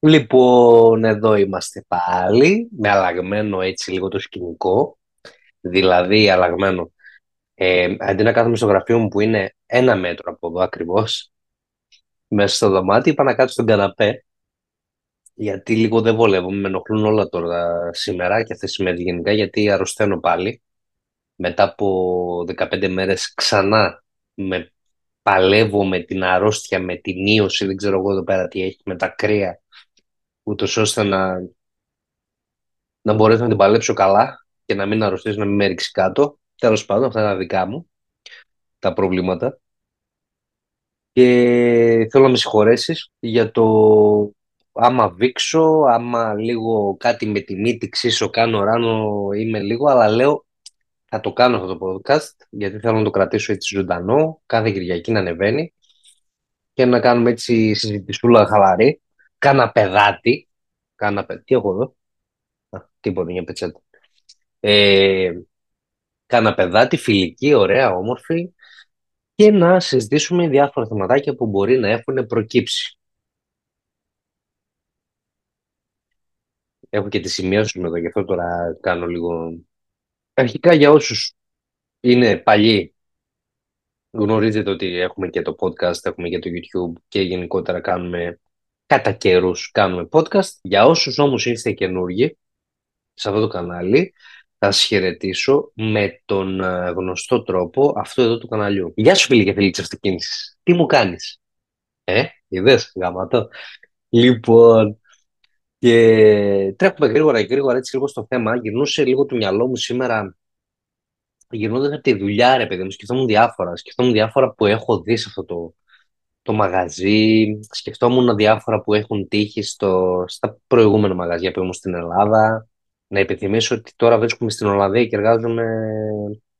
Λοιπόν, εδώ είμαστε πάλι, με αλλαγμένο έτσι λίγο το σκηνικό, δηλαδή αλλαγμένο. Ε, αντί να κάθομαι στο γραφείο μου που είναι ένα μέτρο από εδώ ακριβώς, μέσα στο δωμάτιο, είπα να κάτσω στον καναπέ, γιατί λίγο δεν βολεύομαι, με ενοχλούν όλα τώρα σήμερα και αυτές τις μέρες γενικά, γιατί αρρωσταίνω πάλι. Μετά από 15 μέρες ξανά με παλεύω με την αρρώστια, με την ίωση, δεν ξέρω εγώ εδώ πέρα τι έχει, με τα κρύα ούτως ώστε να, να μπορέσω να την παλέψω καλά και να μην αρρωστήσω, να μην με ρίξει κάτω. Τέλος πάντων, αυτά είναι δικά μου τα προβλήματα. Και θέλω να με συγχωρέσεις για το άμα βήξω, άμα λίγο κάτι με τη μύτη ξύσω, κάνω ράνο, είμαι λίγο, αλλά λέω θα το κάνω αυτό το podcast, γιατί θέλω να το κρατήσω έτσι ζωντανό, κάθε Κυριακή να ανεβαίνει και να κάνουμε έτσι συζητησούλα χαλαρή κάνα παιδάτη. Κάνα παιδάτη. Τι έχω εδώ; Α, τίποτα, μια πετσέτα. Ε, κάνα παιδάτη, φιλική, ωραία, όμορφη και να συζητήσουμε διάφορα θεματάκια που μπορεί να έχουν προκύψει. Έχω και τις σημειώσεις μου εδώ, γι' αυτό τώρα κάνω λίγο... Αρχικά για όσους είναι παλιοί, γνωρίζετε ότι έχουμε και το podcast, έχουμε και το YouTube και γενικότερα κάνουμε κατά καιρούς κάνουμε podcast. Για όσους όμως είστε καινούργοι σε αυτό το κανάλι, θα σας χαιρετήσω με τον ε, γνωστό τρόπο αυτό εδώ του καναλιού. Γεια σου φίλοι και φίλοι της αυτοκίνησης. Τι μου κάνεις; Ε, είδες, γαμάτο. Λοιπόν, και τρέχουμε γρήγορα γρήγορα έτσι λίγο στο θέμα. Γυρνούσε λίγο το μυαλό μου σήμερα γυρνώντας από τη δουλειά, ρε παιδί μου, σκεφτόμουν διάφορα. Σκεφτόμουν διάφορα που έχω δει σε αυτό το, το μαγαζί, σκεφτόμουν διάφορα που έχουν τύχει στο, στα προηγούμενα μαγαζιά που ήμουν στην Ελλάδα. Να υπενθυμίσω ότι τώρα βρίσκομαι στην Ολλανδία και εργάζομαι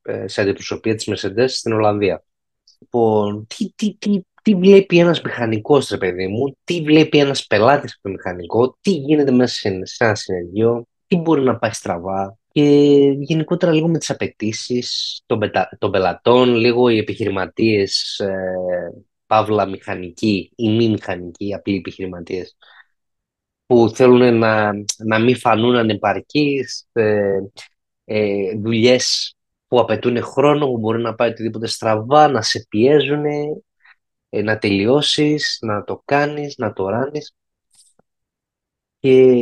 ε, σε αντιπροσωπεία της Mercedes στην Ολλανδία. Λοιπόν, τι, τι, τι, τι βλέπει ένας μηχανικός, ρε παιδί μου, τι βλέπει ένας πελάτης από το μηχανικό, τι γίνεται μέσα σε, σε ένα συνεργείο, τι μπορεί να πάει στραβά, και γενικότερα λίγο με τις απαιτήσεις των, των πελατών, λίγο οι επιχειρηματίες ε, παύλα μηχανικοί ή μη μηχανικοί, απλοί επιχειρηματίες που θέλουν να, να μην φανούν ανεπαρκείς, ε, ε, δουλειές που απαιτούν χρόνο, που μπορεί να πάει οτιδήποτε στραβά, να σε πιέζουν, ε, να τελειώσεις, να το κάνεις, να το ράνεις. Και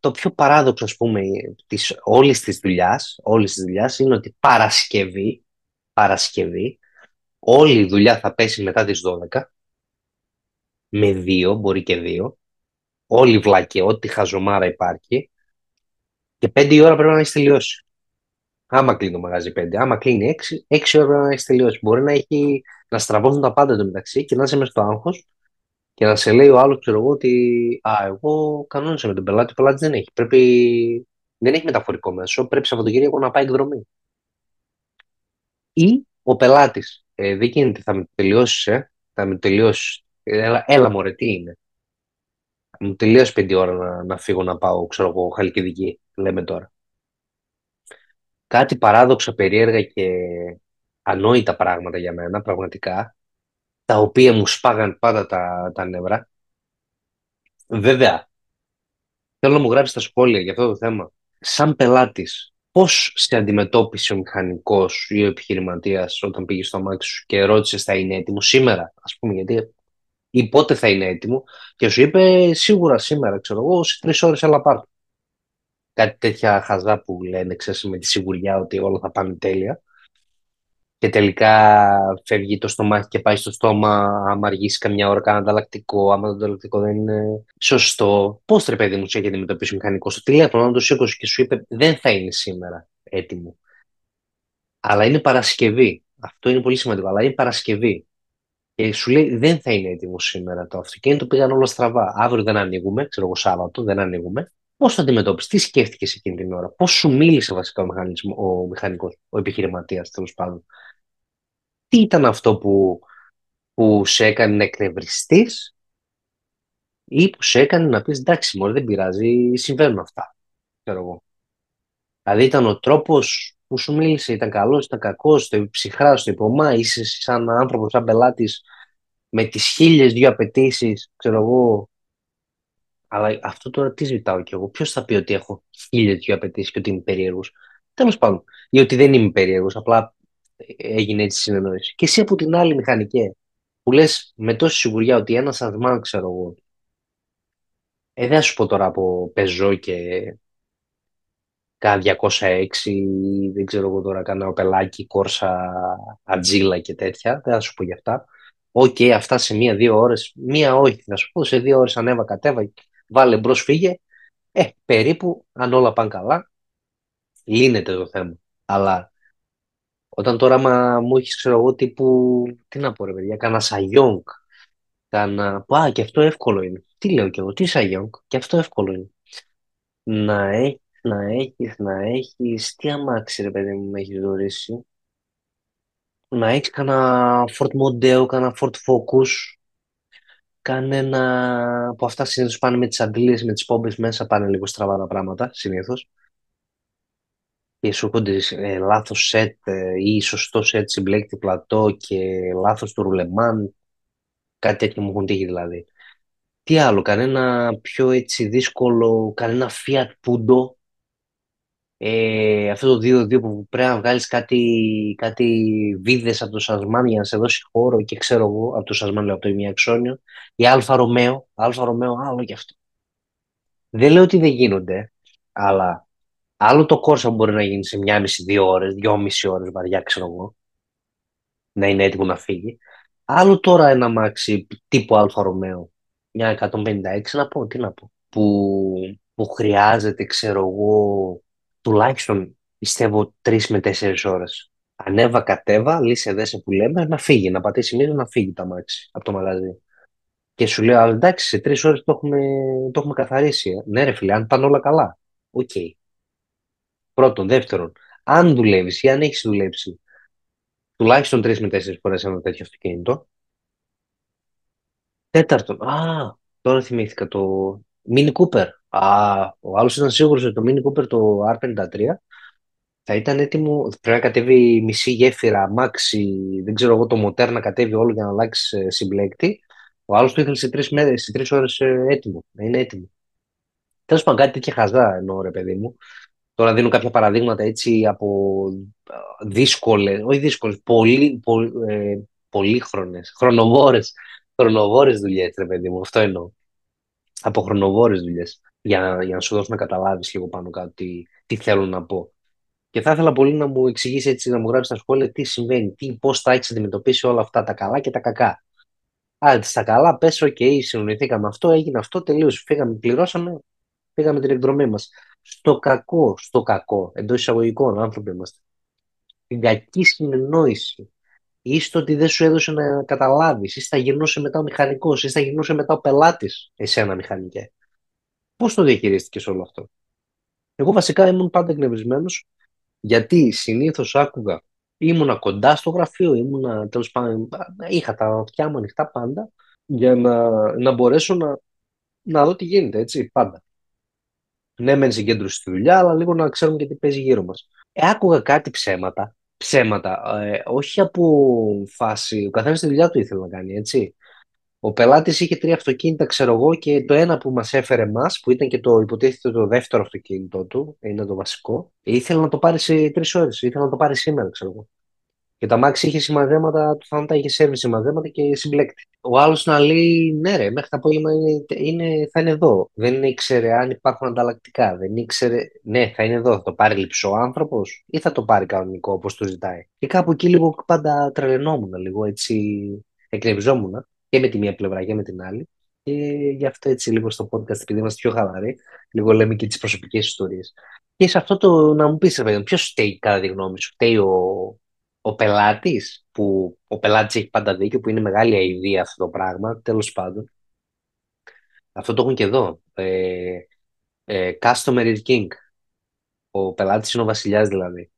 το πιο παράδοξο, ας πούμε, της, όλης της δουλειάς, όλης της δουλειάς είναι ότι Παρασκευή, Παρασκευή όλη η δουλειά θα πέσει μετά τις 12, με δύο, μπορεί και δύο, όλη η βλακή, ό,τι χαζομάρα υπάρχει, και πέντε η ώρα πρέπει να έχεις τελειώσει. Άμα κλείνει το μαγαζί πέντε, άμα κλείνει έξι, έξι ώρα πρέπει να έχεις τελειώσει. Μπορεί να, έχει, να στραβώσουν τα πάντα το μεταξύ και να είσαι μέσα στο άγχος και να σε λέει ο άλλος, ξέρω εγώ, ότι Α, εγώ κανόνισα με τον πελάτη, ο πελάτης δεν έχει. Πρέπει, δεν έχει μεταφορικό μέσο, πρέπει Σαββατοκύριακο να πάει εκδρομή. Ή ο πελάτης ε, δεν γίνεται, θα με τελειώσεις, ε. θα με τελειώσεις. Έλα, έλα μωρέ, τι είναι. Θα μου τελειώσει πέντε ώρα να, να φύγω να πάω, ξέρω εγώ, χαλκιδική, λέμε τώρα. Κάτι παράδοξα, περίεργα και ανόητα πράγματα για μένα, πραγματικά, τα οποία μου σπάγαν πάντα τα, τα νεύρα. Βέβαια, θέλω να μου γράψεις τα σχόλια για αυτό το θέμα. Σαν πελάτης, πώς σε αντιμετώπισε ο μηχανικός ή ο επιχειρηματίας όταν πήγε στο αμάξι σου και ρώτησε θα είναι έτοιμο σήμερα, ας πούμε, γιατί ή πότε θα είναι έτοιμο και σου είπε σίγουρα σήμερα, ξέρω εγώ, σε τρεις ώρες αλλά πάρ' Κάτι τέτοια χαζά που λένε, ξέρεις, με τη σιγουριά ότι όλα θα πάνε τέλεια και τελικά φεύγει το στομάχι και πάει στο στόμα, άμα αργήσει καμιά ώρα κάνα ανταλλακτικό, άμα το ανταλλακτικό δεν είναι σωστό. Πώς τρε παιδί μου, σε έχει αντιμετωπίσει ο μηχανικός; Στο τηλέφωνο, αν το σήκωσε και σου είπε δεν θα είναι σήμερα έτοιμο. Αλλά είναι Παρασκευή. Αυτό είναι πολύ σημαντικό. Αλλά είναι Παρασκευή. Και σου λέει δεν θα είναι έτοιμο σήμερα το αυτοκίνητο, πήγαν όλα στραβά. Αύριο δεν ανοίγουμε, ξέρω εγώ Σάββατο, δεν ανοίγουμε. Πώς το αντιμετώπισες, τι σκέφτηκες εκείνη την ώρα, πώς σου μίλησε βασικά ο, ο μηχανικός, ο επιχειρηματίας τέλος πάντων τι ήταν αυτό που, που σε έκανε να εκνευριστείς ή που σε έκανε να πεις εντάξει μόλι δεν πειράζει, συμβαίνουν αυτά. Ξέρω εγώ. Δηλαδή ήταν ο τρόπος που σου μίλησε, ήταν καλός, ήταν κακός, το ψυχρά, το υπομά, είσαι σαν άνθρωπος, σαν πελάτης με τις χίλιες δύο απαιτήσεις, ξέρω εγώ, Αλλά αυτό τώρα τι ζητάω κι εγώ. Ποιος θα πει ότι έχω χίλια δυο απαιτήσεις και ότι είμαι περίεργος. Τέλος πάντων. Ή ότι δεν είμαι περίεργος. Απλά έγινε έτσι η συνεννόηση. Και εσύ από την άλλη μηχανικέ που λες με τόση σιγουριά ότι ένα αδμάν, ξέρω εγώ. Ε, δεν θα σου πω τώρα από πεζό και κάνα 206 δεν ξέρω εγώ τώρα κάνα οπελάκι, κόρσα, ατζίλα και τέτοια. Δεν θα σου πω για αυτά. OK, okay, αυτά σε μία-δύο ώρες. Μία όχι, θα σου πω σε δύο ώρες ανέβα, κατέβα, βάλε μπρος, φύγε. Ε, περίπου, αν όλα πάνε καλά, λύνεται το θέμα. Αλλά όταν τώρα μα, μου έχεις ξέρω εγώ τύπου. Τι να πω, ρε παιδιά, κάνα SsangYong. Κάνα. Α, και αυτό εύκολο είναι. Τι λέω κι εγώ, τι SsangYong, και αυτό εύκολο είναι. Να έχει, να έχεις, να έχεις. Τι αμάξι, ρε παιδί μου, με έχεις δωρήσει. Να έχεις κανένα Ford Mondeo, κανένα Ford Focus. Κανένα. που αυτά συνήθως πάνε με τις αντλίες, με τις πόμπες μέσα, πάνε λίγο στραβά τα πράγματα συνήθως και σου έρχονται ε, λάθος σετ ε, ή σωστό σετ συμπλέκτη πλατό και λάθος του ρουλεμάν. Κάτι τέτοιο μου έχουν τύχει δηλαδή. Τι άλλο, κανένα πιο έτσι δύσκολο, κανένα Fiat Punto. Ε, αυτό το 2-2 που πρέπει να βγάλεις κάτι, κάτι βίδες από το Σασμάν για να σε δώσει χώρο και ξέρω εγώ, από το Σασμάν λέω από το ημιαξόνιο, η Alfa Romeo, Alfa Romeo, άλλο και αυτό. Δεν λέω ότι δεν γίνονται, αλλά Άλλο το Corsa που μπορεί να γίνει σε μια μισή-δύο ώρες, δυόμιση ώρες βαριά, ξέρω εγώ, να είναι έτοιμο να φύγει. Άλλο τώρα ένα αμάξι τύπου Alfa Romeo, μια 156, να πω, τι να πω, που, που χρειάζεται, ξέρω εγώ, τουλάχιστον πιστεύω τρεις με τέσσερις ώρες. Ανέβα, κατέβα, λύσε δέσε που λέμε, να φύγει, να πατήσει μήνυμα, να φύγει τ' αμάξι από το μαγαζί. Και σου λέω, αλλά εντάξει, σε τρεις ώρες το έχουμε, το έχουμε καθαρίσει. Ε. Ναι, ρε φίλε, αν πάνε όλα καλά. OK. Okay. Πρώτον. Δεύτερον, αν δουλεύεις ή αν έχεις δουλέψει τουλάχιστον τρεις με τέσσερις φορές ένα τέτοιο αυτοκίνητο. Τέταρτον, α, τώρα θυμήθηκα το Mini Cooper. Α, ο άλλος ήταν σίγουρος ότι το Mini Cooper το R53 θα ήταν έτοιμο. Πρέπει να κατέβει μισή γέφυρα, αμάξι, δεν ξέρω εγώ το μοτέρ να κατέβει όλο για να αλλάξει ε, συμπλέκτη. Ο άλλος το ήθελε σε τρεις μέρες, σε τρεις ώρες ε, έτοιμο. Να είναι έτοιμο. Τέλος πάντων, κάτι τέτοια χαζά εννοώ, ρε παιδί μου. Τώρα δίνω κάποια παραδείγματα έτσι από δύσκολες, όχι δύσκολες, πολύ, πολύ, ε, πολύχρονες, χρονοβόρες, χρονοβόρες δουλειές, ρε παιδί μου, αυτό εννοώ. Από χρονοβόρες δουλειές, για, για να σου δώσω να καταλάβεις λίγο πάνω κάτω τι, τι θέλω να πω. Και θα ήθελα πολύ να μου εξηγήσεις έτσι, να μου γράψεις στα σχόλια τι συμβαίνει, τι, πώς θα έχεις αντιμετωπίσει όλα αυτά τα καλά και τα κακά. Άρα, στα καλά, πες, OK, okay, συνεννοηθήκαμε αυτό, έγινε αυτό, τελείωσε. Φύγαμε, πληρώσαμε, πήγαμε την εκδρομή μας στο κακό, στο κακό, εντός εισαγωγικών άνθρωποι είμαστε. Την κακή συνεννόηση. Ή στο ότι δεν σου έδωσε να καταλάβεις, ή θα γυρνούσε μετά ο μηχανικός, ή θα γυρνούσε μετά ο πελάτης, εσένα μηχανικέ. Πώς το διαχειρίστηκες όλο αυτό; Εγώ βασικά ήμουν πάντα εκνευρισμένος, γιατί συνήθως άκουγα, ήμουνα κοντά στο γραφείο, ήμουνα τέλος πάντων, είχα τα αυτιά μου ανοιχτά πάντα, για να, να μπορέσω να, να δω τι γίνεται, έτσι, πάντα ναι, μεν συγκέντρωση στη δουλειά, αλλά λίγο να ξέρουμε και τι παίζει γύρω μας. Ε, άκουγα κάτι ψέματα. Ψέματα. Ε, όχι από φάση. Ο καθένας τη δουλειά του ήθελε να κάνει, έτσι. Ο πελάτης είχε τρία αυτοκίνητα, ξέρω εγώ, και το ένα που μας έφερε εμάς, που ήταν και το υποτίθεται το δεύτερο αυτοκίνητό του, είναι το βασικό, ήθελε να το πάρει σε τρεις ώρες. Ήθελε να το πάρει σήμερα, ξέρω εγώ. Και τα μάξι είχε σημαδέματα, του θάνατα είχε σερβι σημαδέματα και συμπλέκτη. Ο άλλος να λέει ναι, ρε, μέχρι το απόγευμα είναι, είναι, θα είναι εδώ. Δεν ήξερε αν υπάρχουν ανταλλακτικά. Δεν ήξερε, ναι, θα είναι εδώ. Θα το πάρει λυψό άνθρωπος ή θα το πάρει κανονικό όπως το ζητάει. Και κάπου εκεί λίγο πάντα τρελαινόμουν, λίγο έτσι εκνευριζόμουν και με τη μία πλευρά και με την άλλη. Και γι' αυτό έτσι λίγο στο podcast, επειδή είμαστε πιο χαλαροί, λίγο λέμε και τις προσωπικές ιστορίες. Και σε αυτό το να μου πεις, ποιος φταίει κατά τη γνώμη σου, φταίει ο, ο πελάτης, που ο πελάτης έχει πάντα δίκιο, που είναι μεγάλη αηδία αυτό το πράγμα, τέλος πάντων. Αυτό το έχουν και εδώ. Ε, ε, customer is king. Ο πελάτης είναι ο βασιλιάς δηλαδή.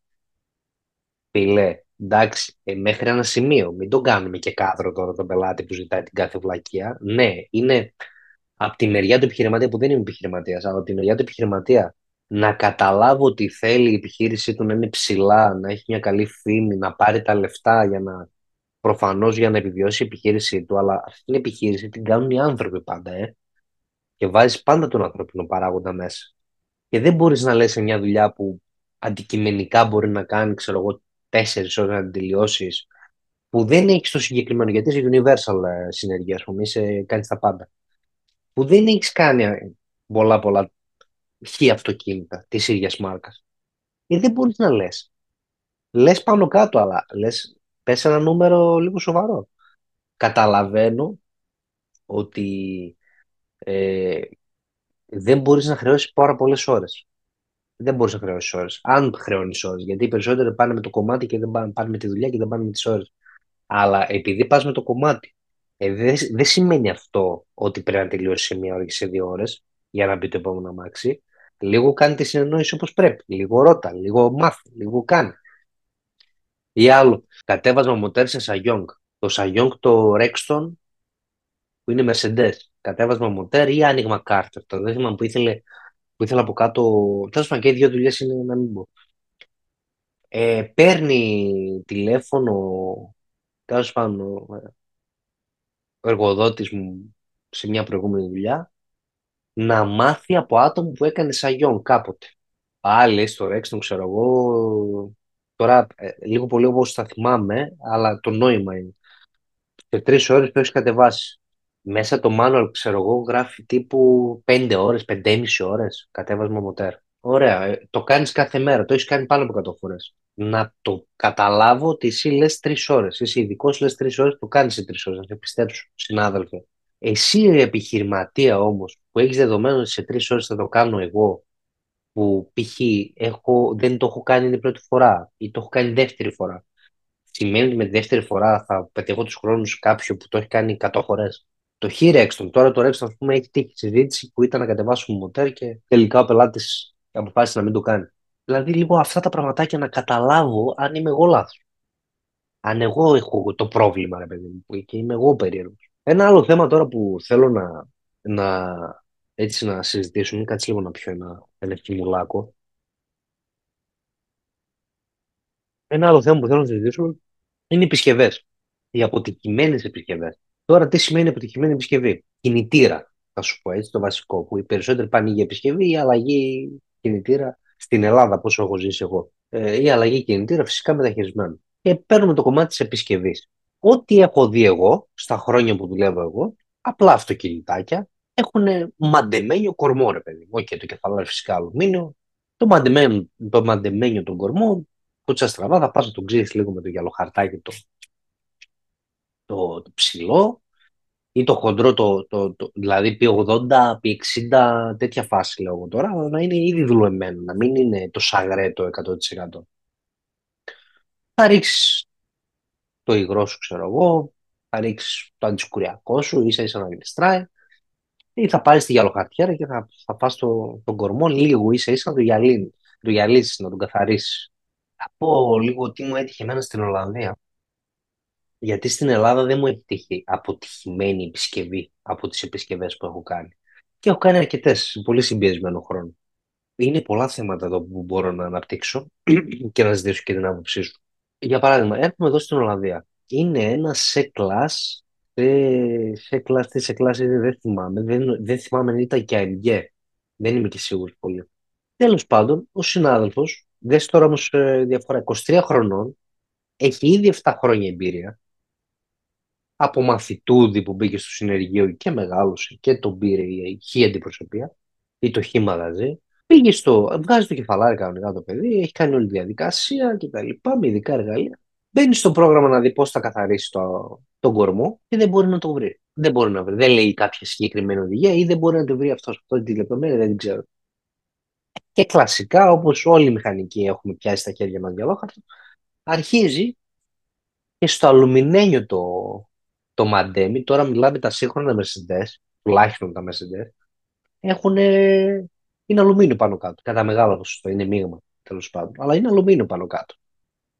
Φίλε, εντάξει, ε, μέχρι ένα σημείο. Μην τον κάνουμε και κάδρο τώρα τον πελάτη που ζητάει την κάθε βλακεία. Ναι, είναι από τη μεριά του επιχειρηματία που δεν είμαι επιχειρηματίας, αλλά από τη μεριά του επιχειρηματία να καταλάβω ότι θέλει η επιχείρησή του να είναι ψηλά, να έχει μια καλή φήμη, να πάρει τα λεφτά για να προφανώς για να επιβιώσει η επιχείρησή του, αλλά αυτή την επιχείρηση την κάνουν οι άνθρωποι πάντα, ε. και βάζεις πάντα τον ανθρώπινο παράγοντα μέσα. Και δεν μπορείς να λες σε μια δουλειά που αντικειμενικά μπορεί να κάνει, ξέρω εγώ, τέσσερις ώρες να την τελειώσεις, που δεν έχεις το συγκεκριμένο, γιατί είσαι universal ε, συνεργεία, ας πούμε, είσαι, κάνεις τα πάντα. Που δεν έχεις κάνει ε, πολλά πολλά χι αυτοκίνητα της ίδιας μάρκας. Ε, δεν μπορείς να λες. Λες πάνω κάτω, αλλά λες, πες ένα νούμερο λίγο σοβαρό. Καταλαβαίνω ότι ε, δεν μπορείς να χρεώσεις πάρα πολλές ώρες. Δεν μπορείς να χρεώσεις ώρες. Αν χρεώνεις ώρες. Γιατί οι περισσότεροι πάνε με το κομμάτι και δεν πάνε, πάνε με τη δουλειά και δεν πάνε με τις ώρες. Αλλά επειδή πας με το κομμάτι, ε, δεν δε σημαίνει αυτό ότι πρέπει να τελειώσει σε μία ώρα και σε δύο ώρες για να μπει το επόμενο αμάξι. Λίγο κάνει τη συνεννόηση όπως πρέπει. Λίγο ρώτα, λίγο μάθει, λίγο κάνει. Ή άλλο, κατέβασμα μοτέρ σε Σαγιόγκ. Το Σαγιόγκ το Rexton που είναι Mercedes. Κατέβασμα μοτέρ ή άνοιγμα κάρτερ. Το δεν που, ήθελε, που ήθελα από κάτω. Τέλος πάντων και οι δύο δουλειές είναι να μην πω. Ε, παίρνει τηλέφωνο τέλος πάντων ο εργοδότης μου σε μια προηγούμενη δουλειά να μάθει από άτομο που έκανε σαγιόν κάποτε. Πάλι στο Rexton, ξέρω εγώ, τώρα ε, λίγο πολύ όπως θα θυμάμαι, αλλά το νόημα είναι. Σε τρεις ώρες το έχεις κατεβάσει. Μέσα το manual, ξέρω εγώ, γράφει τύπου πέντε ώρες, πεντέμιση ώρες κατέβασμα μοτέρ. Ωραία, ε, το κάνεις κάθε μέρα, το έχεις κάνει πάνω από 100 φορές. Να το καταλάβω ότι εσύ λες τρεις ώρες, είσαι ειδικός λες τρεις ώρες, το κάνεις σε τρεις ώρες, να σε πιστέψω, συνάδελφε. Εσύ η επιχειρηματία όμως, που έχεις δεδομένο ότι σε τρεις ώρες θα το κάνω εγώ, που π.χ. Έχω, δεν το έχω κάνει την πρώτη φορά ή το έχω κάνει δεύτερη φορά. Σημαίνει ότι με τη δεύτερη φορά θα πετύχω τους χρόνους κάποιου που το έχει κάνει 100 φορές. Το χ Rexton, τώρα το Rexton, ας πούμε, έχει τύχει συζήτηση που ήταν να κατεβάσουμε μοτέρ και τελικά ο πελάτης αποφάσισε να μην το κάνει. Δηλαδή, λίγο αυτά τα πραγματάκια να καταλάβω αν είμαι εγώ λάθος. Αν εγώ έχω το πρόβλημα, ρε παιδί μου, και είμαι εγώ περίεργος. Ένα άλλο θέμα τώρα που θέλω να, να, έτσι να συζητήσουμε, κάτσε λίγο να πιω ένα, ένα χιμουλάκο. Ένα άλλο θέμα που θέλω να συζητήσουμε είναι οι επισκευές. Οι αποτυχημένες επισκευές. Τώρα, τι σημαίνει αποτυχημένη επισκευή; Κινητήρα, θα σου πω έτσι, το βασικό. Που οι περισσότεροι πάνε για επισκευή ή αλλαγή κινητήρα στην Ελλάδα, πόσο έχω ζήσει εγώ. Ε, η αλλαγή κινητήρα φυσικά μεταχειρισμένο. Και παίρνουμε το κομμάτι της επισκευής. Ό,τι έχω δει εγώ στα χρόνια που δουλεύω εγώ, απλά αυτοκινητάκια έχουν μαντεμένιο κορμό, ρε παιδί. Όχι okay, το κεφαλαίο φυσικά αλουμίνιο. Το μαντεμένο, το μαντεμένιο τον κορμό, κούτσα στραβά, θα πας να τον ξύσει λίγο με το γυαλοχαρτάκι το, το, το ψηλό ή το χοντρό, το, το, το, δηλαδή P80, P60, τέτοια φάση λέω εγώ τώρα, να είναι ήδη δουλεμένο, να μην είναι το σαγρέτο 100%. Θα ρίξεις το υγρό σου, ξέρω εγώ, θα ρίξεις το αντισκουριακό σου, ίσα ίσα να γλιστράει, ή θα πάρεις τη γυαλοχαρτιέρα και θα, θα πα το, τον κορμό λίγο ίσα ίσα να το, γυαλί, το γυαλίσεις, να τον καθαρίσεις. Θα πω λίγο τι μου έτυχε εμένα στην Ολλανδία. Γιατί στην Ελλάδα δεν μου έχει τύχει αποτυχημένη επισκευή από τις επισκευές που έχω κάνει. Και έχω κάνει αρκετές σε πολύ συμπιεσμένο χρόνο. Είναι πολλά θέματα εδώ που μπορώ να αναπτύξω και να ζητήσω και την άποψή σου. Για παράδειγμα, έρχομαι εδώ στην Ολλανδία. Είναι ένα σε class, σε, σε class, τι σε class είναι, δεν θυμάμαι. Δεν, δεν θυμάμαι αν ήταν και AMG. Δεν είμαι και σίγουρος πολύ. Τέλος πάντων, ο συνάδελφος, δες τώρα όμως ε, διαφορά, 23 χρονών, έχει ήδη 7 χρόνια εμπειρία από μαθητούδι που μπήκε στο συνεργείο και μεγάλωσε και τον πήρε η χ αντιπροσωπεία ή το χ μαγαζί. Πήγε στο, βγάζει το κεφαλάρι κανονικά το παιδί, έχει κάνει όλη τη διαδικασία και τα λοιπά, με ειδικά εργαλεία. Μπαίνει στο πρόγραμμα να δει πώς θα καθαρίσει το, τον κορμό και δεν μπορεί να το βρει. Δεν μπορεί να βρει. Δεν λέει κάποια συγκεκριμένη οδηγία ή δεν μπορεί να το βρει αυτός. Αυτό τη λεπτομέρεια δεν την ξέρω. Και κλασικά, όπως όλοι οι μηχανικοί έχουμε πιάσει στα χέρια μας διαλόχαρτο, αρχίζει και στο αλουμινένιο το, το μαντέμι, τώρα μιλάμε τα σύγχρονα Mercedes, τουλάχιστον τα Mercedes, έχουν, είναι αλουμίνιο πάνω κάτω. Κατά μεγάλο ποσοστό, είναι μείγμα τέλος πάντων. Αλλά είναι αλουμίνιο πάνω κάτω.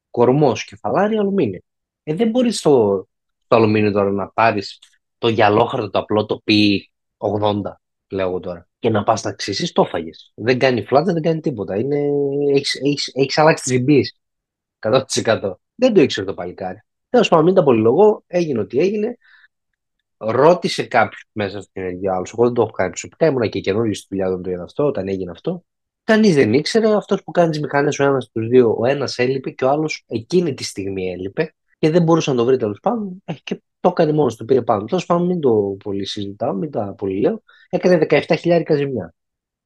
Κορμός, κεφαλάρι, αλουμίνιο. Ε, δεν μπορείς στο, στο αλουμίνιο τώρα να πάρεις το γυαλόχαρτο το απλό το P80, λέω εγώ τώρα, και να πας να ξύσεις, το φάγε. Δεν κάνει φλάτα, δεν κάνει τίποτα. Έχεις αλλάξει τις βιμπίε. 100%. Δεν το ήξερε το παλικάρι. Τέλος πάντων, μην τα πολυλογώ, έγινε ό,τι έγινε. ρώτησε κάποιου μέσα στην ενέργεια άλλου. Εγώ δεν το έχω κάνει προσωπικά. Ήμουν και καινούριο στη δουλειά όταν το είδα αυτό, όταν έγινε αυτό. Κανείς δεν ήξερε. Αυτός που κάνει τις μηχανές, ο ένας του δύο, ο ένας έλειπε και ο άλλος εκείνη τη στιγμή έλειπε και δεν μπορούσε να το βρει τέλος πάντων. Ε, και το έκανε μόνος του, πήρε πάνω. Τέλος πάντων, μην το πολύ συζητάω, μην τα πολύ λέω. Έκανε 17.000 ζημιά.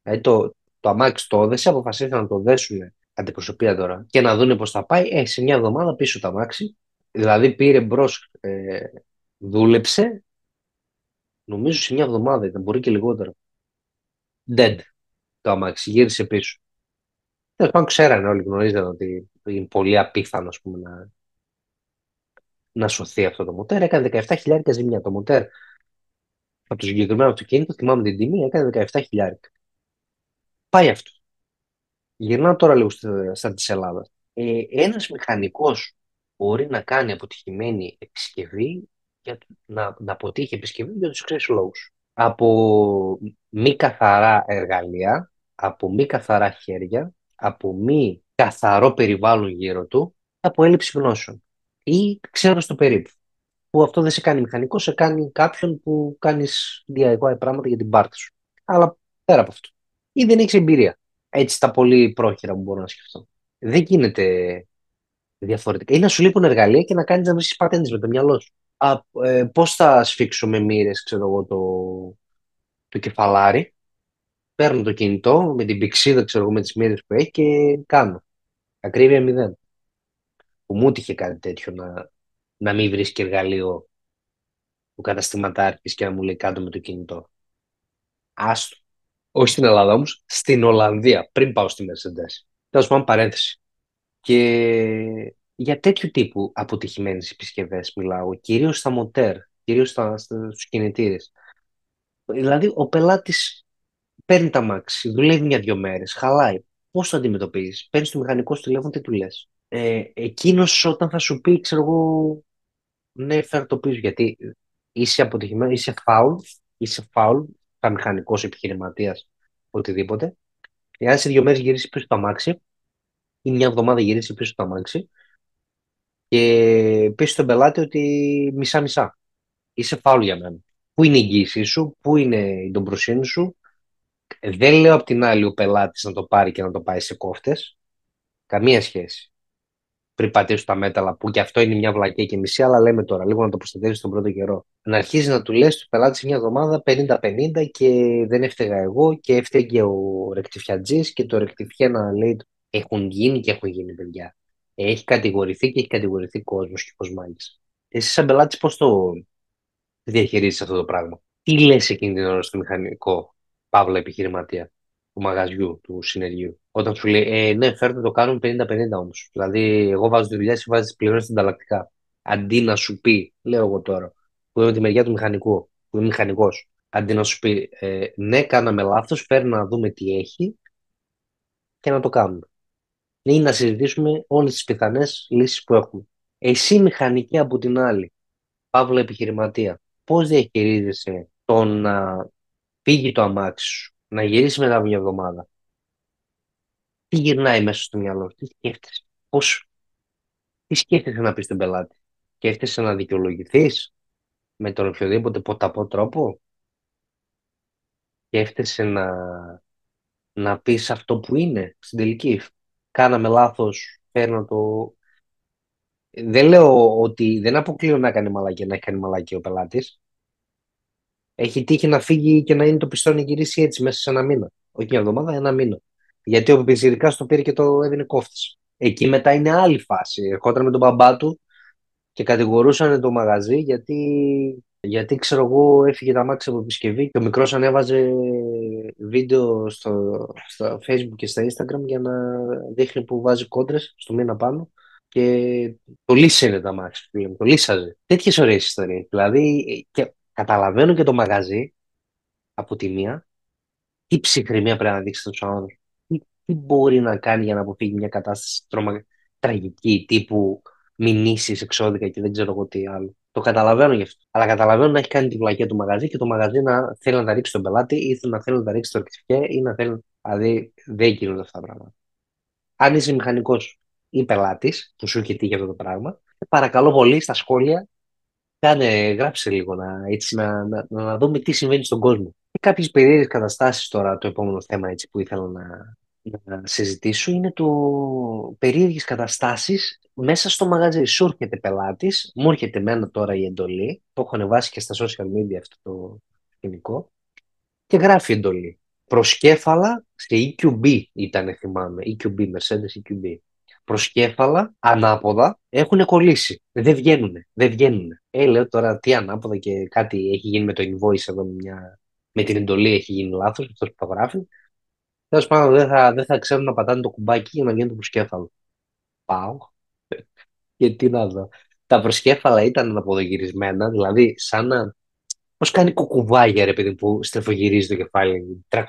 Ε, το, το αμάξι το έδεσε, αποφασίσαν να το δέσουν αντιπροσωπεία τώρα και να δουν πώς θα πάει. Ε, σε μια εβδομάδα πίσω το αμάξι. Δηλαδή πήρε μπρος, ε, δούλεψε. Νομίζω σε μια εβδομάδα ήταν, μπορεί και λιγότερο. Dead το αμάξι, γύρισε πίσω. Τέλος πάντων, ξέρανε όλοι, γνωρίζανε ότι είναι πολύ απίθανο πούμε, να, να σωθεί αυτό το μοτέρ. Έκανε 17.000 ζημιά. Το μοτέρ από το συγκεκριμένο αυτοκίνητο, θυμάμαι την τιμή, έκανε 17.000. Πάει αυτό. Γυρνάω τώρα λίγο στα της Ελλάδας. Ε, ένας μηχανικός μπορεί να κάνει αποτυχημένη επισκευή για να, να αποτύχει επισκευή για τους εξής λόγους. Από μη καθαρά εργαλεία, από μη καθαρά χέρια, από μη καθαρό περιβάλλον γύρω του, από έλλειψη γνώσεων ή ξέρω στο περίπου. Που αυτό δεν σε κάνει μηχανικός, σε κάνει κάποιον που κάνεις DIY πράγματα για την πάρτι σου. Αλλά πέρα από αυτό. Ή δεν έχεις εμπειρία. Έτσι τα πολύ πρόχειρα που μπορώ να σκεφτώ. Δεν γίνεται διαφορετικά. Ή να σου λείπουν εργαλεία και να κάνεις να βρει πατέντες με το μυαλό σου. ε, Πώς θα σφίξω με μοίρες, ξέρω εγώ, το, το κεφαλάρι. Παίρνω το κινητό με την πηξίδα, ξέρω εγώ, με τις μοίρες που έχει και κάνω. Ακρίβεια μηδέν που μου είχε κάτι τέτοιο να, να μην βρίσκει εργαλείο του καταστηματάρχης και να μου λέει κάτω με το κινητό. Άστο. Όχι στην Ελλάδα όμως, στην Ολλανδία, πριν πάω στη Mercedes. Τέλος πάντων, παρένθεση. Και για τέτοιου τύπου αποτυχημένες επισκευές μιλάω, κυρίως στα μοτέρ, κυρίως στους κινητήρες. Δηλαδή, ο πελάτης παίρνει τα μάξι, δουλεύει μια-δυο μέρες, χαλάει. Πώς το αντιμετωπίζεις, παίρνεις το μηχανικό σου τηλέφωνο, τι του λες; Ε, εκείνος όταν θα σου πει, ξέρω εγώ, ναι, φέρ το πίσω, γιατί είσαι αποτυχημένος, είσαι φάουλ, είσαι φάουλ, θα μηχανικός επιχειρηματίας, οτιδήποτε. Εάν σε δύο μέρες γυρίσει πίσω το αμάξι, ή μια εβδομάδα γυρίσει πίσω το αμάξι, και πεις στον πελάτη ότι μισά-μισά. Είσαι φάουλ για μένα. Πού είναι η εγγύησή σου, πού είναι η ντομπροσύνη σου. Δεν λέω απ' την άλλη ο πελάτης να το πάρει και να το πάει σε κόφτες. Καμία σχέση πριν πατήσουν τα μέταλλα, που και αυτό είναι μια βλακία και μισή, αλλά λέμε τώρα λίγο να το προστατεύει τον πρώτο καιρό. Να αρχίζει να του λες του πελάτη μια εβδομάδα 50-50 και δεν έφταιγα εγώ και έφταιγε ο ρεκτιφιατζή και το ρεκτιφιέ να λέει έχουν γίνει και έχουν γίνει παιδιά. Έχει κατηγορηθεί και έχει κατηγορηθεί κόσμος και κοσμάκη. Εσύ, σαν πελάτης, πώς το διαχειρίζεις αυτό το πράγμα; Τι λες εκείνη την ώρα στο μηχανικό, παύλα επιχειρηματία του μαγαζιού, του συνεργείου; Όταν σου λέει, ε, ναι, φέρτε το κάνουμε 50-50 όμως. Δηλαδή, εγώ βάζω τη δουλειά, εσύ βάζεις τι πληρώσει ανταλλακτικά. Αντί να σου πει, λέω εγώ τώρα, που είμαι τη μεριά του μηχανικού, που είμαι μηχανικός, αντί να σου πει, ε, ναι, κάναμε λάθος, φέρνει να δούμε τι έχει και να το κάνουμε. Ή να συζητήσουμε όλες τις πιθανές λύσεις που έχουμε. Εσύ μηχανική από την άλλη, παύλα επιχειρηματία, πώς διαχειρίζεσαι το να φύγει το αμάξι σου, να γυρίσεις μετά από μια εβδομάδα, τι γυρνάει μέσα στο μυαλό τι σκέφτεσαι, πώς, τι σκέφτεσαι να πεις στον πελάτη. Σκέφτεσαι να δικαιολογηθείς με τον οποιοδήποτε ποταπό τρόπο; Σκέφτεσαι να, να πεις αυτό που είναι στην τελική; Κάναμε λάθος, παίρνω το... Δεν λέω ότι δεν αποκλείω να κάνει μαλακία, να έχει κάνει μαλακία ο πελάτης. Έχει τύχει να φύγει και να είναι το πιστό να γυρίσει έτσι μέσα σε ένα μήνα. Όχι μια εβδομάδα, ένα μήνα. Γιατί ο Πιζηρικά το πήρε και το έδινε κόφτης. Εκεί μετά είναι άλλη φάση. Ερχόταν με τον μπαμπά του και κατηγορούσαν το μαγαζί γιατί, γιατί ξέρω εγώ έφυγε τα μάξι από επισκευή και ο μικρός ανέβαζε βίντεο στο, στο facebook και στα instagram για να δείχνει που βάζει κόντρες στο μήνα πάνω και το λύσανε τα μάξι, το λύσαζε. Τέτοιες ωραίες ιστορίες. Δηλαδή και καταλαβαίνω και το μαγαζί από τη μία τι ψυχραιμία πρέπει να δείξει στον άνθρωπο τι μπορεί να κάνει για να αποφύγει μια κατάσταση τρομα... τραγική τύπου μηνύσεις εξώδικα και δεν ξέρω εγώ τι άλλο. Το καταλαβαίνω γι' αυτό. Αλλά καταλαβαίνω να έχει κάνει τη βλακία του μαγαζί και το μαγαζί να θέλει να τα ρίξει τον πελάτη ή να θέλει να τα ρίξει το ρηξιφιέ ή να θέλει. Δηλαδή δεν γίνονται αυτά τα πράγματα. Αν είσαι μηχανικός ή πελάτης, που σου έχει τύχει αυτό το πράγμα, παρακαλώ πολύ στα σχόλια Κάνε, γράψε λίγο να, έτσι, να, να, να δούμε τι συμβαίνει στον κόσμο. Και κάποιες περίεργες καταστάσεις τώρα, το επόμενο θέμα έτσι, που ήθελα να, να συζητήσω είναι το περίεργες καταστάσεις μέσα στο μαγαζί. Σου έρχεται πελάτης, μου έρχεται εμένα τώρα η εντολή, το έχω ανεβάσει και στα social media αυτό το σκηνικό, και γράφει εντολή. Προσκέφαλα σε EQB ήταν, θυμάμαι. EQB, Mercedes EQB. Προσκέφαλα, ανάποδα, έχουν κολλήσει. Δεν βγαίνουν. Δεν βγαίνουν. Ε, λέω τώρα τι ανάποδα και κάτι έχει γίνει με το invoice εδώ, μια... με την εντολή έχει γίνει λάθος, αυτό που το γράφει. Τέλος πάντων, δεν θα, δεν θα ξέρουν να πατάνε το κουμπάκι για να βγαίνει το προσκέφαλο. Πάω. και τι να δω. Τα προσκέφαλα ήταν αποδογυρισμένα, δηλαδή σαν να Πώς κάνει κουκουβάγια, ρε παιδί που στρεφογυρίζει το κεφάλι 360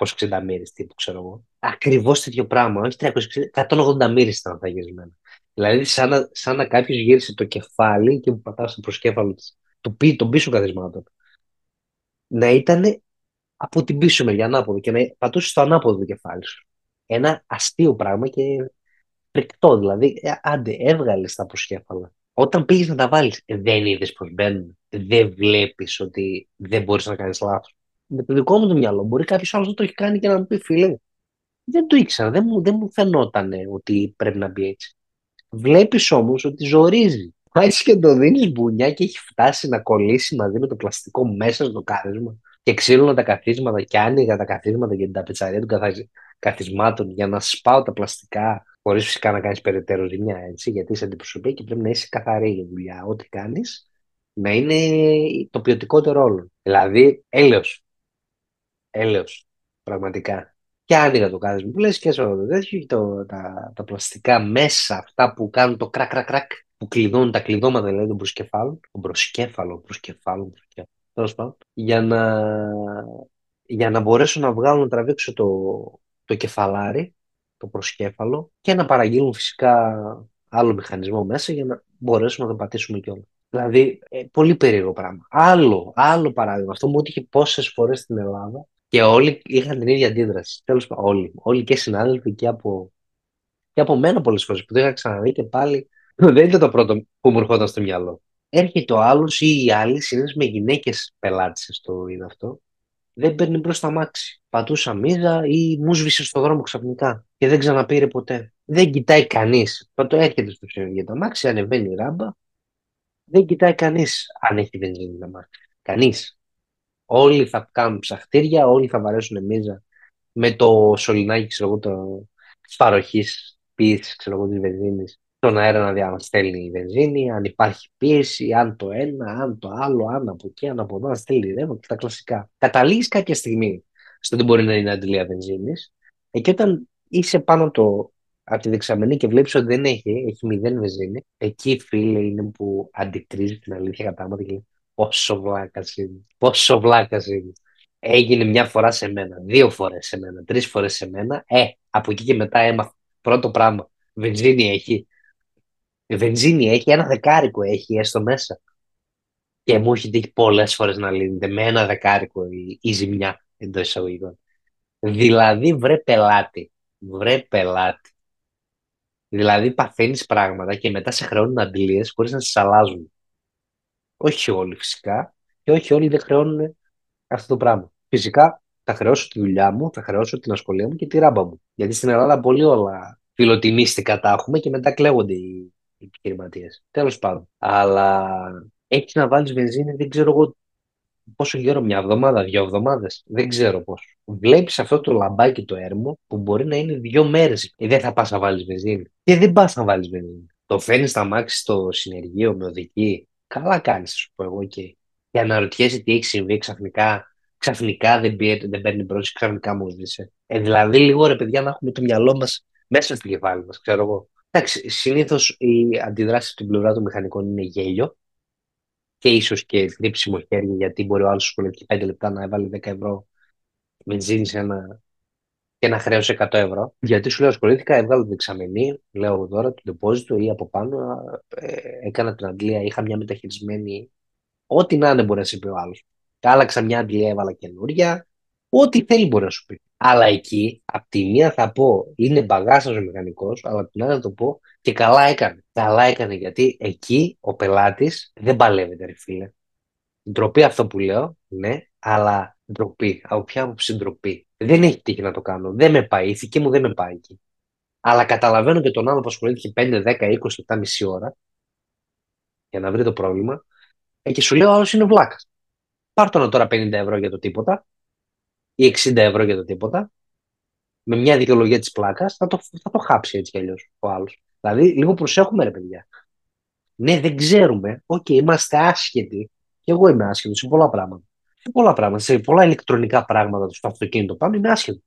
μέρε, τύπου ξέρω εγώ. Ακριβώς τέτοιο πράγμα. Όχι 360, 180 μέρε ήταν γυρισμένα. Δηλαδή, σαν να, σαν να κάποιος γύρισε το κεφάλι και που πατάς στο προσκέφαλο του, το, τον πίσω καθισμάτων. Να ήταν από την πίσω μεριά ανάποδο και να πατούσες το ανάποδο το κεφάλι σου. Ένα αστείο πράγμα και φρικτό. Δηλαδή, ε, άντε, έβγαλες τα προσκέφαλα. Όταν πήγες να τα βάλεις, δεν είδες πώ μπαίνουν δεν βλέπεις ότι δεν μπορείς να κάνεις λάθος. Με το δικό μου το μυαλό, μπορεί κάποιος άλλος να το έχει κάνει και να μου πει φίλε. Δεν το ήξερα, δεν μου, δεν μου φαινόταν ότι πρέπει να μπει έτσι. Βλέπεις όμως ότι ζορίζει. Πάει και το δίνεις μπουνιά και έχει φτάσει να κολλήσει μαζί με το πλαστικό μέσα στο κάθισμα. Και ξύλωνα τα καθίσματα και άνοιγα τα καθίσματα και την ταπετσαρία των καθισμάτων για να σπάω τα πλαστικά, χωρίς φυσικά να κάνεις περαιτέρω ζημιά έτσι, γιατί είσαι αντιπροσωπή και πρέπει να είσαι καθαρή για δουλειά. Ό,τι κάνεις, να είναι το ποιοτικότερο όλων. Δηλαδή, έλεος. Έλεος. Πραγματικά. Και άνοιγα το κάθισμα που λες και στο τέτοιο το, τα, τα πλαστικά μέσα, αυτά που κάνουν το κρακ κρακ κρακ, που κλειδώνουν τα κλειδώματα δηλαδή των προσκεφάλων, τον προσκέφαλο, προσκεφάλων, τέλος πάντων, για να, για να μπορέσω να βγάλω να τραβήξω το, το κεφαλάρι, το προσκέφαλο και να παραγγείλουν φυσικά άλλο μηχανισμό μέσα για να μπορέσουμε να το πατήσουμε κιόλας. Δηλαδή, ε, πολύ περίεργο πράγμα. Άλλο, άλλο παράδειγμα. Αυτό μου έτυχε πόσες φορές στην Ελλάδα και όλοι είχαν την ίδια αντίδραση. Τέλος πάντων, όλοι. Όλοι και συνάδελφοι και από, και από μένα πολλές φορές που το είχα ξαναδεί και πάλι. Δεν ήταν το πρώτο που μου ερχόταν στο μυαλό. Έρχεται ο άλλος ή η άλλη, συνήθως με γυναίκες πελάτισσες το είδα αυτό. Δεν παίρνει μπρος τ' αμάξι. Πατούσα μίζα ή μου σβήσε στο δρόμο ξαφνικά και δεν ξαναπήρε ποτέ. Δεν κοιτάει κανείς. Πατώ έρχεται στο ψεύδι για τ' αμάξι, ανεβαίνει η ράμπα, δεν κοιτάει κανείς αν έχει βενζίνη να μάθει. Κανείς. Όλοι θα κάνουν ψαχτήρια, όλοι θα βαρέσουν μίζα με το σωληνάκι ξέρω, το... της παροχής πίεσης της βενζίνης στον αέρα να διαμαστέλνει η βενζίνη, αν υπάρχει πίεση, αν το ένα, αν το άλλο, αν από εκεί, αν από εδώ, να στέλνει ρεύμα και τα κλασικά. Καταλήγεις κάποια στιγμή στο ότι μπορεί να είναι αντιλία βενζίνης, ε, και όταν είσαι πάνω το από τη δεξαμενή και βλέπεις ότι δεν έχει, έχει μηδέν βενζίνη, εκεί φίλε είναι που αντικρίζει την αλήθεια κατάματα και λέει πόσο βλάκας είναι. Πόσο βλάκας είναι. Έγινε μια φορά σε μένα, δύο φορές σε μένα, τρεις φορές σε μένα. Ε, από εκεί και μετά έμαθα. Πρώτο πράγμα. Βενζίνη έχει. Βενζίνη έχει, ένα δεκάρικο έχει έστω μέσα. Και μου έχει τύχει πολλές φορές να λύνεται με ένα δεκάρικο η, η ζημιά εντός εισαγωγικών. Δηλαδή, βρε πελάτη, βρε πελάτη. Δηλαδή παθαίνεις πράγματα και μετά σε χρεώνουν αντιλίε χωρίς να σε αλλάζουν. Όχι όλοι φυσικά και όχι όλοι δεν χρεώνουν αυτό το πράγμα. Φυσικά θα χρεώσω τη δουλειά μου, θα χρεώσω την ασχολία μου και τη ράμπα μου. Γιατί στην Ελλάδα πολύ όλα φιλοτιμίστικα τα έχουμε και μετά κλαίγονται οι, οι επιχειρηματίες. Τέλος πάντων. Αλλά έχεις να βάλεις βενζίνη, δεν ξέρω εγώ πόσο καιρό, μια εβδομάδα, δύο εβδομάδες, δεν ξέρω πώς. Βλέπεις αυτό το λαμπάκι το έρμο που μπορεί να είναι δύο μέρες. Ε, δεν θα πας να βάλεις βενζίνη. Και δεν πας να βάλεις βενζίνη. Το φέρνεις στα μάξι στο συνεργείο με οδική. Καλά κάνεις, σου πω εγώ και. Και αναρωτιέσαι τι έχει συμβεί ξαφνικά. Ξαφνικά δεν, πει, δεν παίρνει πρόσφυγη, ξαφνικά μου σβήσε. Ε, δηλαδή, λίγο ρε παιδιά να έχουμε το μυαλό μας μέσα στο κεφάλι μας, ξέρω εγώ. Εντάξει, συνήθως οι αντιδράσεις από την πλευρά των μηχανικών είναι γέλιο και ίσως και τρύψιμο χέρι, γιατί μπορεί ο άλλος σου λέει 5 λεπτά να έβαλε 10 ευρώ βενζίνη σε ένα και να χρέωσε 100 ευρώ. Γιατί σου λέω ασχολήθηκα, έβγαλα την εξαμενή, λέω εγώ τώρα, το deposit ή από πάνω, ε, έκανα την αντλία, είχα μια μεταχειρισμένη. Ό,τι να είναι μπορεί να σου πει ο άλλος. Άλλαξα μια αντλία, έβαλα καινούρια. Ό,τι θέλει μπορεί να σου πει. Αλλά εκεί, απ' τη μία θα πω είναι μπαγάσα ο μηχανικός, αλλά απ' την άλλη θα το πω και καλά έκανε. Καλά έκανε γιατί εκεί ο πελάτης δεν παλεύεται, ρε φίλε. Ντροπή αυτό που λέω, ναι, αλλά ντροπή. Από ποια άποψη ντροπή. Δεν έχει τύχει να το κάνω. Δεν με πάει. Η ηθική μου δεν με πάει εκεί. Αλλά καταλαβαίνω και τον άλλο που ασχολήθηκε 5, 10, 20 λεπτά, μισή ώρα για να βρει το πρόβλημα. Ε, και σου λέω, ο άλλος είναι βλάκας. Πάρ' τον τώρα 50 ευρώ για το τίποτα ή 60 ευρώ για το τίποτα. Με μια δικαιολογία της πλάκας θα το, θα το χάψει έτσι κι αλλιώς ο άλλος. Δηλαδή, λίγο προσέχουμε, ρε παιδιά. Ναι, δεν ξέρουμε. OK, okay, είμαστε άσχετοι. Και εγώ είμαι άσχετος σε πολλά πράγματα. Σε πολλά πράγματα. Σε πολλά ηλεκτρονικά πράγματα στο αυτοκίνητο πάνω είμαι άσχετος.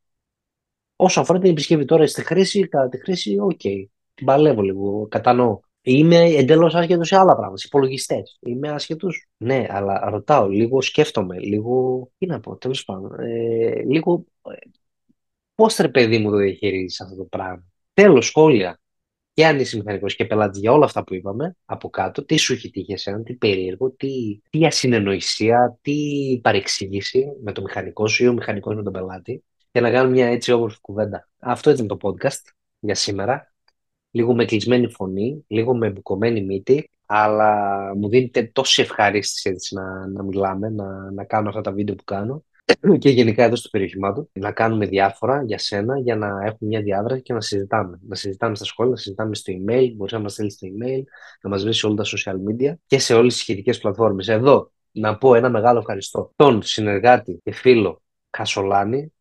Όσο αφορά την επισκευή τώρα στη χρήση, κατά τη χρήση, OK. Okay. Την παλεύω λίγο, κατανοώ. Είμαι εντελώς άσχετος σε άλλα πράγματα, σε υπολογιστές. Είμαι άσχετος. Ναι, αλλά ρωτάω, λίγο σκέφτομαι, λίγο. Τι να πω, τέλος πάντων. Ε, λίγο. Ε, Πώς ρε παιδί μου το διαχειρίζεις αυτό το πράγμα. Τέλος, σχόλια. Και αν είσαι μηχανικός και πελάτης για όλα αυτά που είπαμε από κάτω, τι σου έχει τύχει εσένα, τι περίεργο, τι, τι ασυνεννοησία, τι παρεξήγηση με το μηχανικό σου ή ο μηχανικός με τον πελάτη. Και να κάνουμε μια έτσι όμορφη κουβέντα. Αυτό ήταν το podcast για σήμερα λίγο με κλεισμένη φωνή, λίγο με μπουκωμένη μύτη, αλλά μου δίνεται τόση ευχαρίστηση έτσι, να, να μιλάμε, να, να κάνω αυτά τα βίντεο που κάνω και γενικά εδώ στο περιοχημά του, να κάνουμε διάφορα για σένα, για να έχουμε μια διάδραση και να συζητάμε. Να συζητάμε στα σχόλια, να συζητάμε στο email, μπορείς να μας στείλεις στο email, να μας βρεις σε όλα τα social media και σε όλες τις σχετικές πλατφόρμες. Εδώ να πω ένα μεγάλο ευχαριστώ τον συνεργάτη και φίλο Κασολάνη,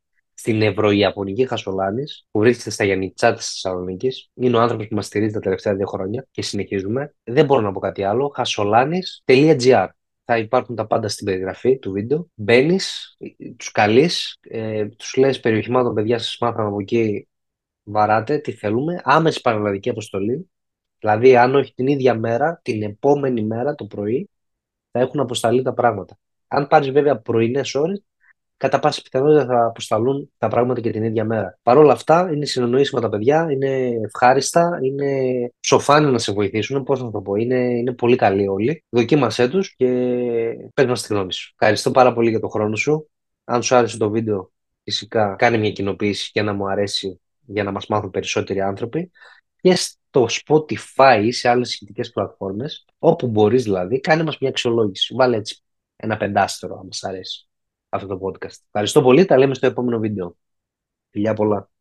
στην Ευρωϊαπωνική Χασολάνης, που βρίσκεται στα Γιαννιτσά της Θεσσαλονίκης. Είναι ο άνθρωπος που μας στηρίζει τα τελευταία δύο χρόνια και συνεχίζουμε. Δεν μπορώ να πω κάτι άλλο. Χασολάνη.gr. Θα υπάρχουν τα πάντα στην περιγραφή του βίντεο. Μπαίνεις, τους καλείς, ε, τους λες περιοχημάτων παιδιά, σας μάθαμε από εκεί. Βαράτε, τι θέλουμε. Άμεση παραλλαδική αποστολή. Δηλαδή, αν όχι την ίδια μέρα, την επόμενη μέρα το πρωί, θα έχουν αποσταλεί τα πράγματα. Αν πάρεις βέβαια πρωινές ώρες, κατά πάση πιθανότητα θα αποσταλούν τα πράγματα και την ίδια μέρα. Παρ' όλα αυτά, είναι συνεννοήσιμα τα παιδιά, είναι ευχάριστα, είναι σοφάνι να σε βοηθήσουν. Πώς να το πω, είναι, είναι πολύ καλοί όλοι. Δοκίμασέ τους και πες μας τη γνώμη σου. Ευχαριστώ πάρα πολύ για τον χρόνο σου. Αν σου άρεσε το βίντεο, φυσικά κάνε μια κοινοποίηση και να μου αρέσει για να μας μάθουν περισσότεροι άνθρωποι και στο Spotify ή σε άλλες σχετικές πλατφόρμες, όπου μπορείς δηλαδή, κάνε μας μια αξιολόγηση. Βάλε έτσι ένα πεντάστερο, αν μας αρέσει αυτό το podcast. Ευχαριστώ πολύ. Τα λέμε στο επόμενο βίντεο. Φιλιά πολλά.